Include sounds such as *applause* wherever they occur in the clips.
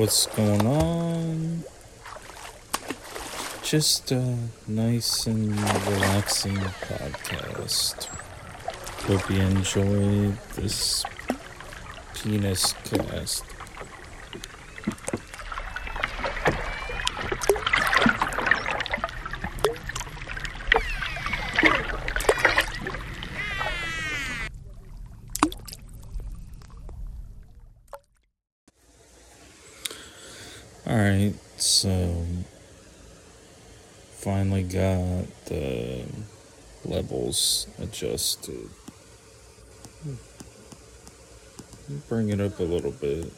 what's going on. Just a nice and relaxing podcast. Hope you enjoyed this penis cast. Alright, so finally got the levels adjusted. Bring it up a little bit.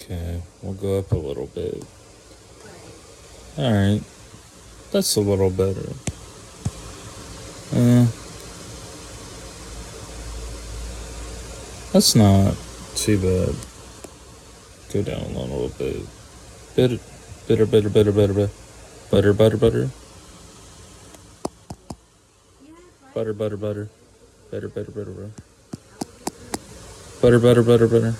Okay, we'll go up a little bit. Alright, that's a little better. Uh, That's not too bad. Go down a little bit. Bitter, bitter, bitter, bitter, bitter, bitter, butter, butter, butter. Butter, butter, butter. Better, better, better, better. Butter, butter, butter, butter.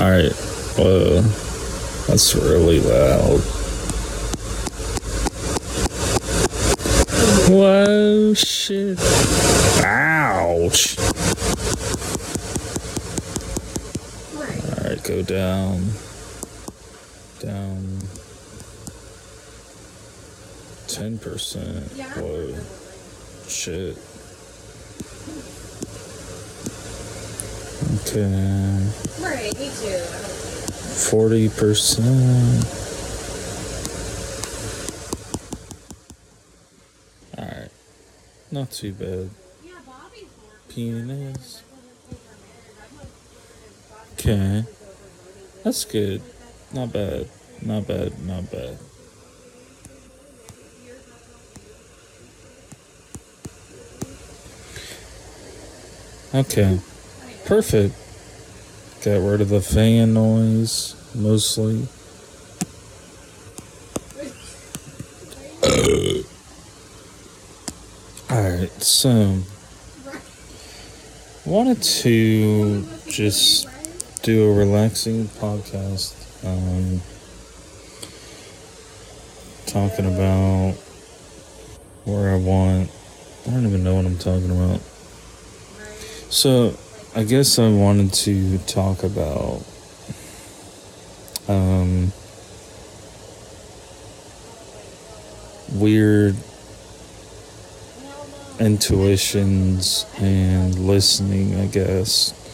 Alright. Whoa. That's really loud. Whoa, shit. Ouch. Go down. Down. 10%. Whoa. Shit. Okay. Right, me too. 40%. Alright. Not too bad. Yeah. Penis. Okay. That's good. Not bad. Not bad. Not bad. Okay. Perfect. Got rid of the fan noise mostly. *coughs* Alright, so wanted to just do a relaxing podcast um, talking about where I want I don't even know what I'm talking about. So I guess I wanted to talk about um, weird intuitions and listening, I guess.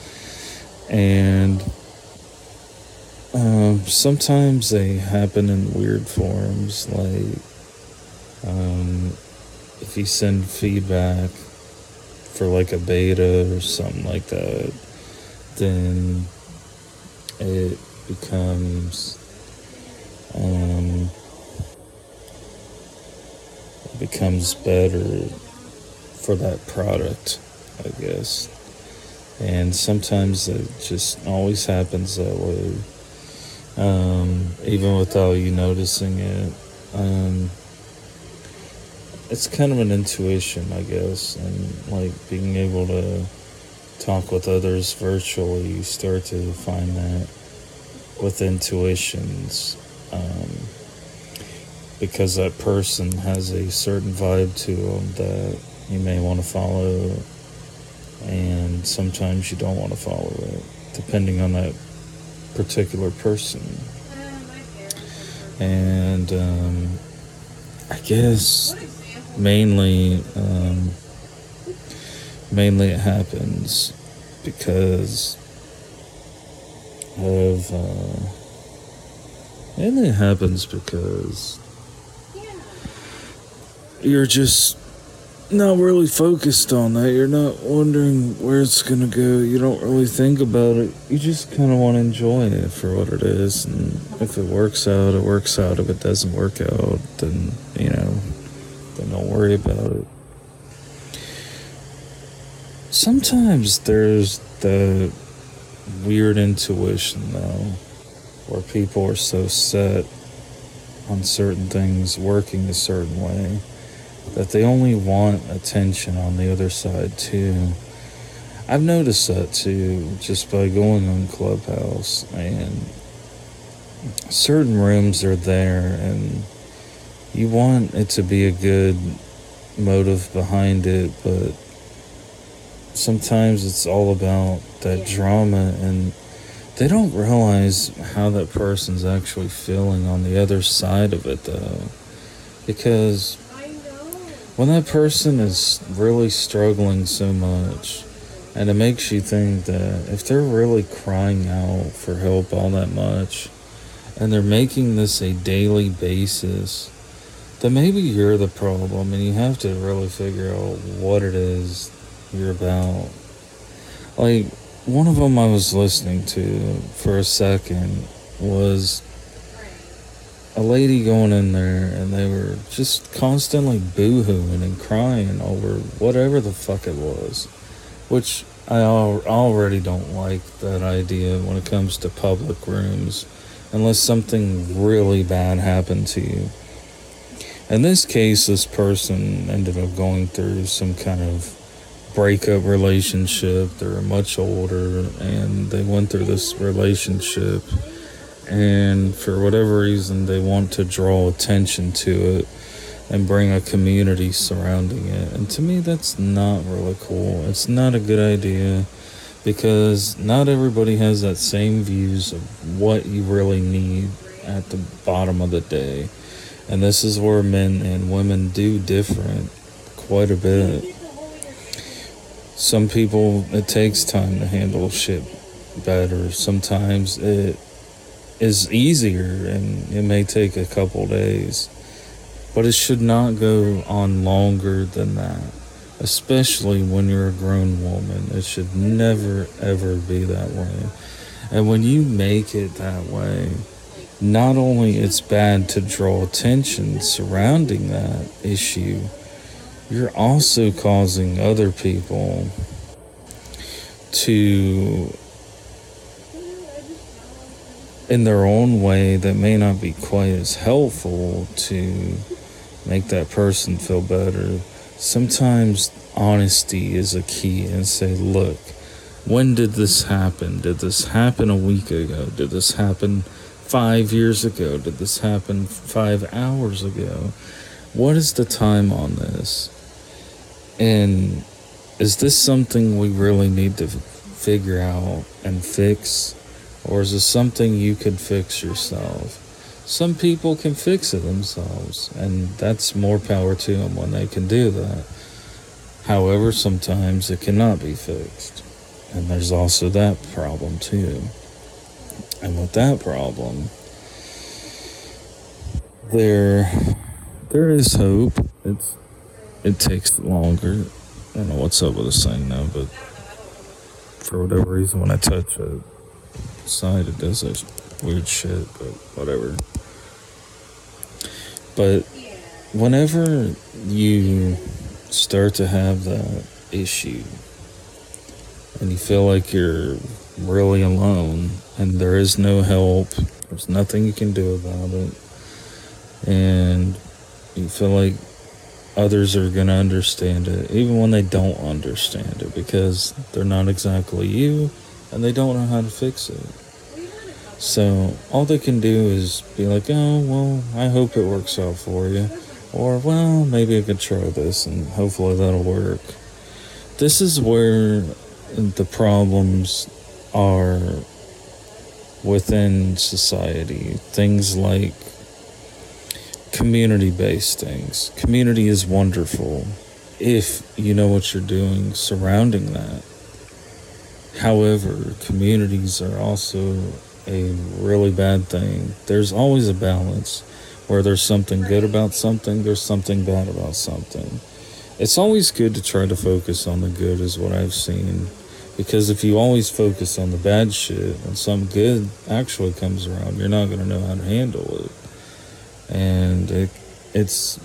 And um, sometimes they happen in weird forms, like um, if you send feedback for like a beta or something like that, then it becomes um, it becomes better for that product, I guess. And sometimes it just always happens that way, um, even without you noticing it. Um, it's kind of an intuition, I guess, and like being able to talk with others virtually, you start to find that with intuitions. Um, because that person has a certain vibe to them that you may want to follow, and sometimes you don't want to follow it, depending on that particular person. And um, I guess mainly, um, mainly it happens because of. Uh, mainly it happens because you're just not really focused on that. You're not wondering where it's gonna go. You don't really think about it. You just kind of want to enjoy it for what it is. And if it works out, it works out. If it doesn't work out, then you know, then don't worry about it. Sometimes there's the weird intuition though, where people are so set on certain things working a certain way that they only want attention on the other side too I've noticed that too, just by going on Clubhouse and certain rooms are there, and you want it to be a good motive behind it, but sometimes it's all about that drama, and they don't realize how that person's actually feeling on the other side of it, though, because. When that person is really struggling so much, and it makes you think that if they're really crying out for help all that much, and they're making this a daily basis, then maybe you're the problem, and you have to really figure out what it is you're about. Like, one of them I was listening to for a second was a lady going in there and they were just constantly boo-hooing and crying over whatever the fuck it was which i al- already don't like that idea when it comes to public rooms unless something really bad happened to you. In this case this person ended up going through some kind of breakup relationship. They were much older and they went through this relationship and for whatever reason they want to draw attention to it and bring a community surrounding it. And to me that's not really cool. It's not a good idea because not everybody has that same views of what you really need at the bottom of the day. And this is where men and women do different quite a bit. Some people it takes time to handle shit better. Sometimes it is easier and it may take a couple days but it should not go on longer than that especially when you're a grown woman. It should never ever be that way. And when you make it that way not only it's bad to draw attention surrounding that issue you're also causing other people to in their own way that may not be quite as helpful to make that person feel better. Sometimes honesty is a key and say, look, when did this happen? Did this happen a week ago? Did this happen five years ago? Did this happen five hours ago? What is the time on this? And is this something we really need to figure out and fix? Or is this something you could fix yourself? Some people can fix it themselves, and that's more power to them when they can do that. However, sometimes it cannot be fixed. And there's also that problem, too. And with that problem, there there is hope. It's it takes longer. I don't know what's up with this thing now, but for whatever reason when I touch a side it does that weird shit, but whatever. But whenever you start to have that issue and you feel like you're really alone and there is no help, there's nothing you can do about it, and you feel like others are going to understand it, even when they don't understand it, because they're not exactly you and they don't know how to fix it. So all they can do is be like, oh, well, I hope it works out for you. Or, well, maybe I could try this and hopefully that'll work. This is where the problems are within society. Things like community based things. Community is wonderful if you know what you're doing surrounding that. However, communities are also a really bad thing. There's always a balance where there's something good about something, there's something bad about something. It's always good to try to focus on the good, is what I've seen. Because if you always focus on the bad shit and some good actually comes around, you're not going to know how to handle it. And it, it's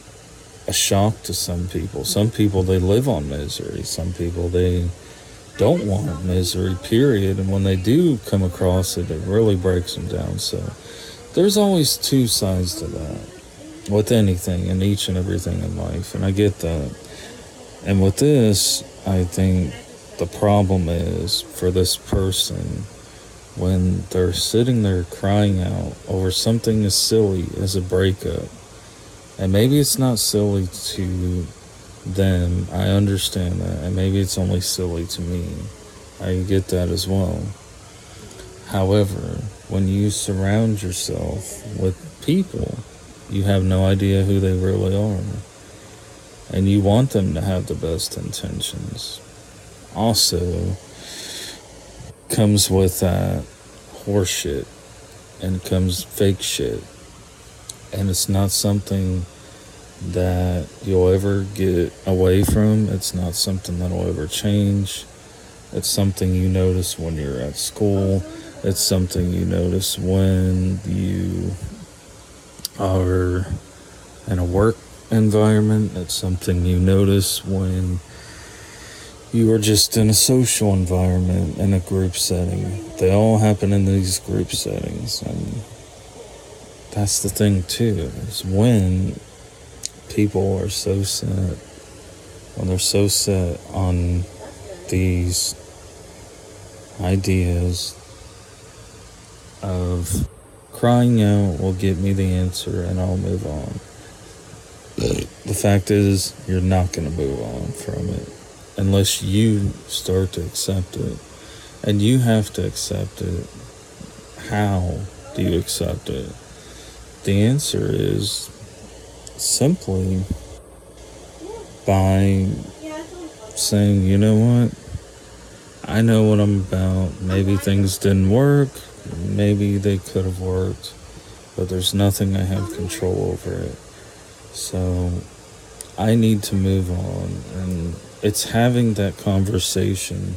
a shock to some people. Some people, they live on misery. Some people, they don't want misery, period. And when they do come across it, it really breaks them down. So there's always two sides to that with anything and each and everything in life. And I get that. And with this, I think the problem is for this person when they're sitting there crying out over something as silly as a breakup. And maybe it's not silly to them. I understand that. And maybe it's only silly to me. I get that as well. However, when you surround yourself with people, you have no idea who they really are. And you want them to have the best intentions. Also, comes with that horseshit and comes fake shit. And it's not something that you'll ever get away from. It's not something that'll ever change. It's something you notice when you're at school. It's something you notice when you are in a work environment. It's something you notice when you are just in a social environment in a group setting. They all happen in these group settings. And that's the thing, too, is when people are so set, when they're so set on these ideas of crying out will get me the answer and I'll move on. The fact is, you're not going to move on from it unless you start to accept it. And you have to accept it. How do you accept it? The answer is simply by saying, you know what? I know what I'm about. Maybe things didn't work. Maybe they could have worked. But there's nothing I have control over it. So I need to move on. And it's having that conversation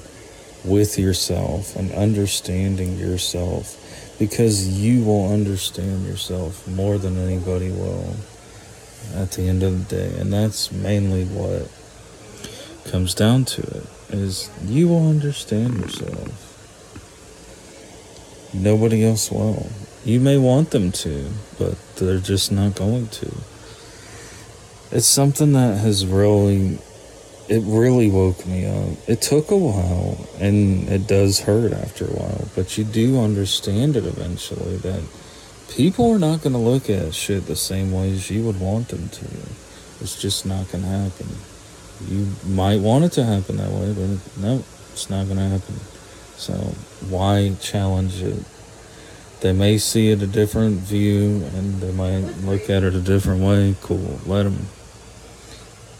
with yourself and understanding yourself because you will understand yourself more than anybody will at the end of the day and that's mainly what comes down to it is you will understand yourself. Nobody else will. You may want them to but they're just not going to. It's something that has really it really woke me up. It took a while and it does hurt after a while, but you do understand it eventually that people are not going to look at shit the same way as you would want them to. It's just not going to happen. You might want it to happen that way, but no, it's not going to happen. So why challenge it? They may see it a different view and they might look at it a different way. Cool, let them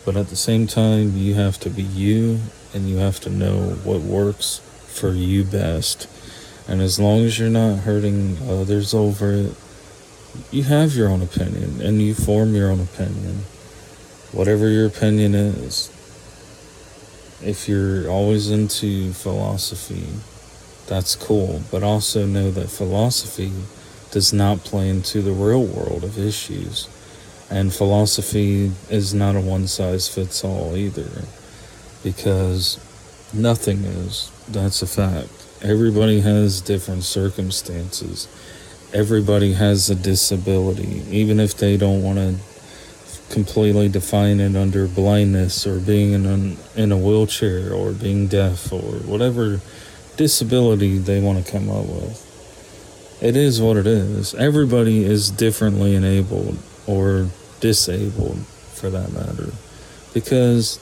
but at the same time, you have to be you and you have to know what works for you best. And as long as you're not hurting others over it, you have your own opinion and you form your own opinion. Whatever your opinion is. If you're always into philosophy, that's cool. But also know that philosophy does not play into the real world of issues. And philosophy is not a one size fits all either, because nothing is. That's a fact. Everybody has different circumstances. Everybody has a disability, even if they don't want to completely define it under blindness or being in a, in a wheelchair or being deaf or whatever disability they want to come up with. It is what it is. Everybody is differently enabled or disabled for that matter because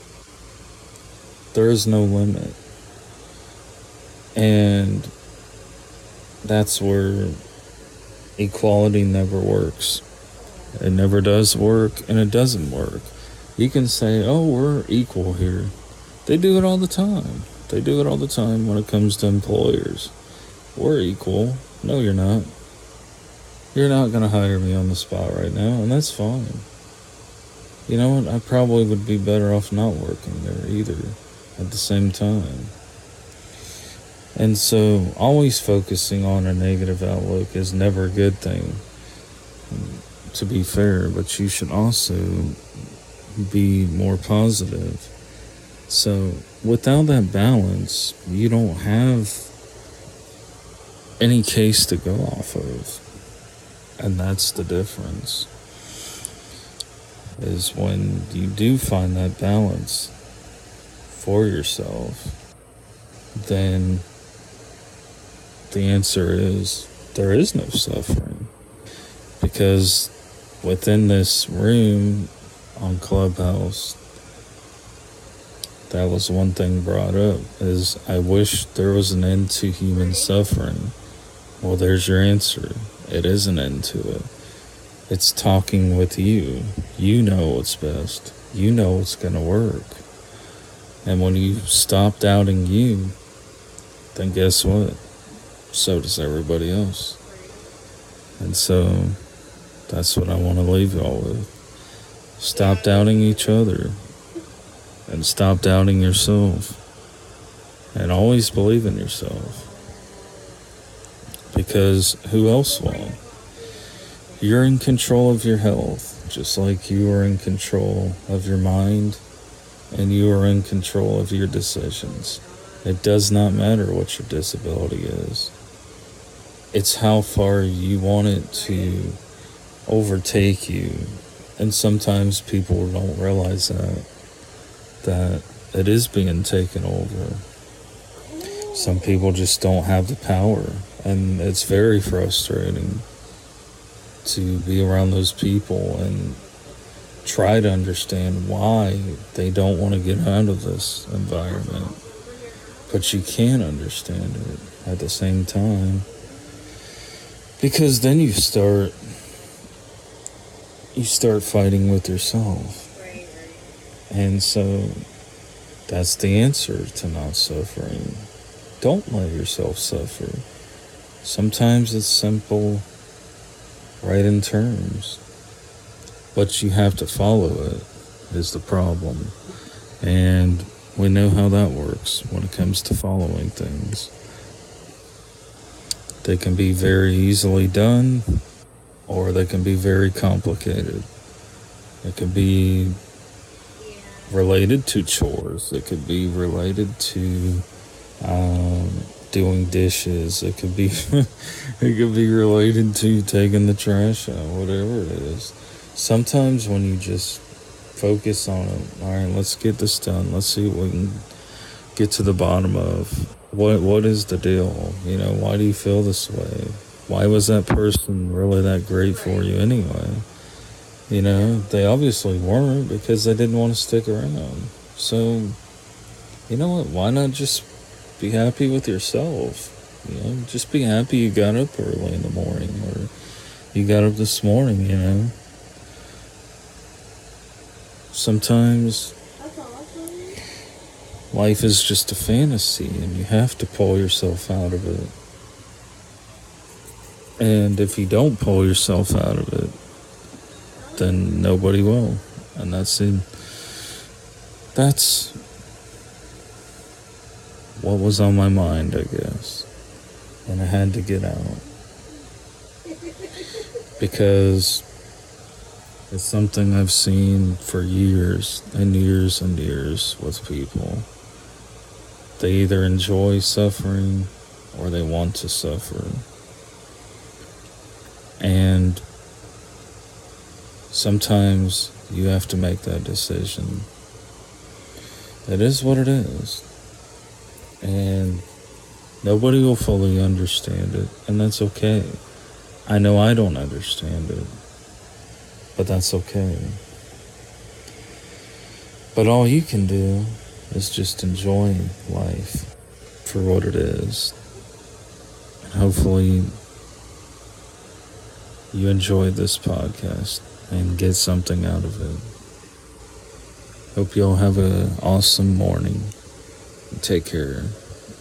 there is no limit. And that's where equality never works. It never does work and it doesn't work. You can say, oh, we're equal here. They do it all the time. They do it all the time when it comes to employers. We're equal. No, you're not. You're not going to hire me on the spot right now, and that's fine. You know what? I probably would be better off not working there either at the same time. And so, always focusing on a negative outlook is never a good thing, to be fair, but you should also be more positive. So, without that balance, you don't have any case to go off of. And that's the difference. Is when you do find that balance for yourself, then the answer is there is no suffering. Because within this room on Clubhouse, that was one thing brought up is I wish there was an end to human suffering. Well, there's your answer. It is an end to it. It's talking with you. You know what's best. You know what's going to work. And when you stop doubting you, then guess what? So does everybody else. And so that's what I want to leave y'all with. Stop doubting each other and stop doubting yourself. And always believe in yourself. Because who else will? You're in control of your health, just like you are in control of your mind and you are in control of your decisions. It does not matter what your disability is. It's how far you want it to overtake you. And sometimes people don't realize that that it is being taken over. Some people just don't have the power and it's very frustrating to be around those people and try to understand why they don't want to get out of this environment. But you can understand it at the same time. Because then you start you start fighting with yourself. And so that's the answer to not suffering. Don't let yourself suffer. Sometimes it's simple, right in terms but you have to follow it is the problem. And we know how that works when it comes to following things. They can be very easily done or they can be very complicated. It could be related to chores, it could be related to um, doing dishes, it could be *laughs* it could be related to taking the trash out, whatever it is sometimes when you just focus on it, all right, let's get this done. Let's see what we can get to the bottom of. What what is the deal? You know, why do you feel this way? Why was that person really that great for you anyway? You know, they obviously weren't because they didn't want to stick around. So, you know what? Why not just be happy with yourself? You know, just be happy you got up early in the morning or you got up this morning, you know Sometimes life is just a fantasy and you have to pull yourself out of it. And if you don't pull yourself out of it, then nobody will. And that's that's what was on my mind, I guess. And I had to get out. Because it's something I've seen for years and years and years with people. They either enjoy suffering or they want to suffer. And sometimes you have to make that decision. It is what it is. And nobody will fully understand it, and that's okay. I know I don't understand it but that's okay. But all you can do is just enjoying life for what it is. And hopefully, you enjoyed this podcast and get something out of it. Hope you all have an awesome morning. Take care.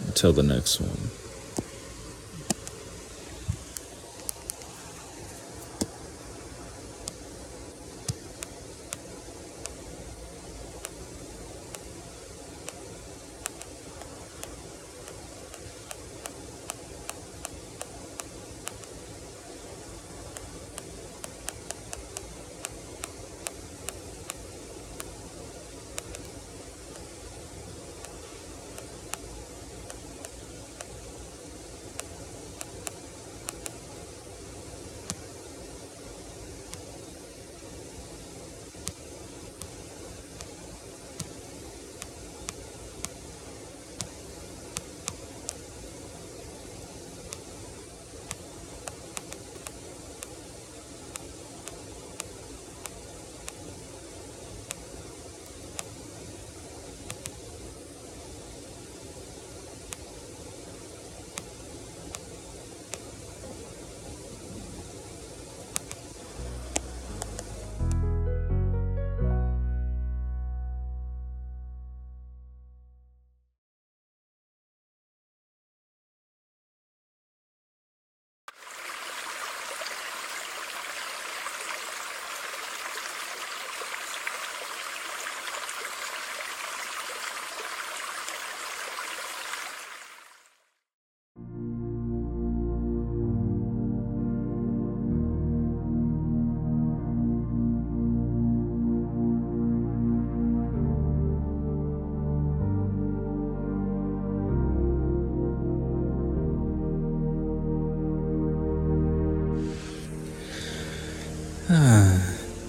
Until the next one.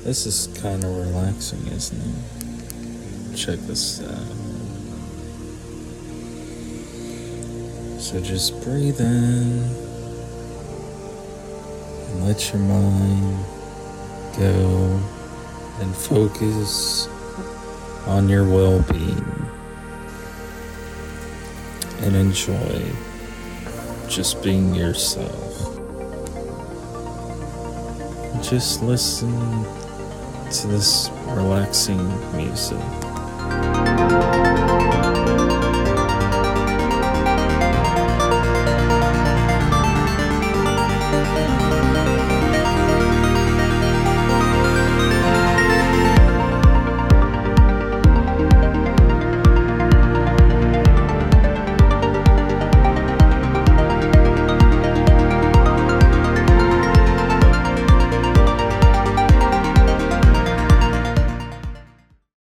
This is kind of relaxing, isn't it? Check this out. So just breathe in and let your mind go and focus on your well being and enjoy just being yourself. Just listen to this relaxing music.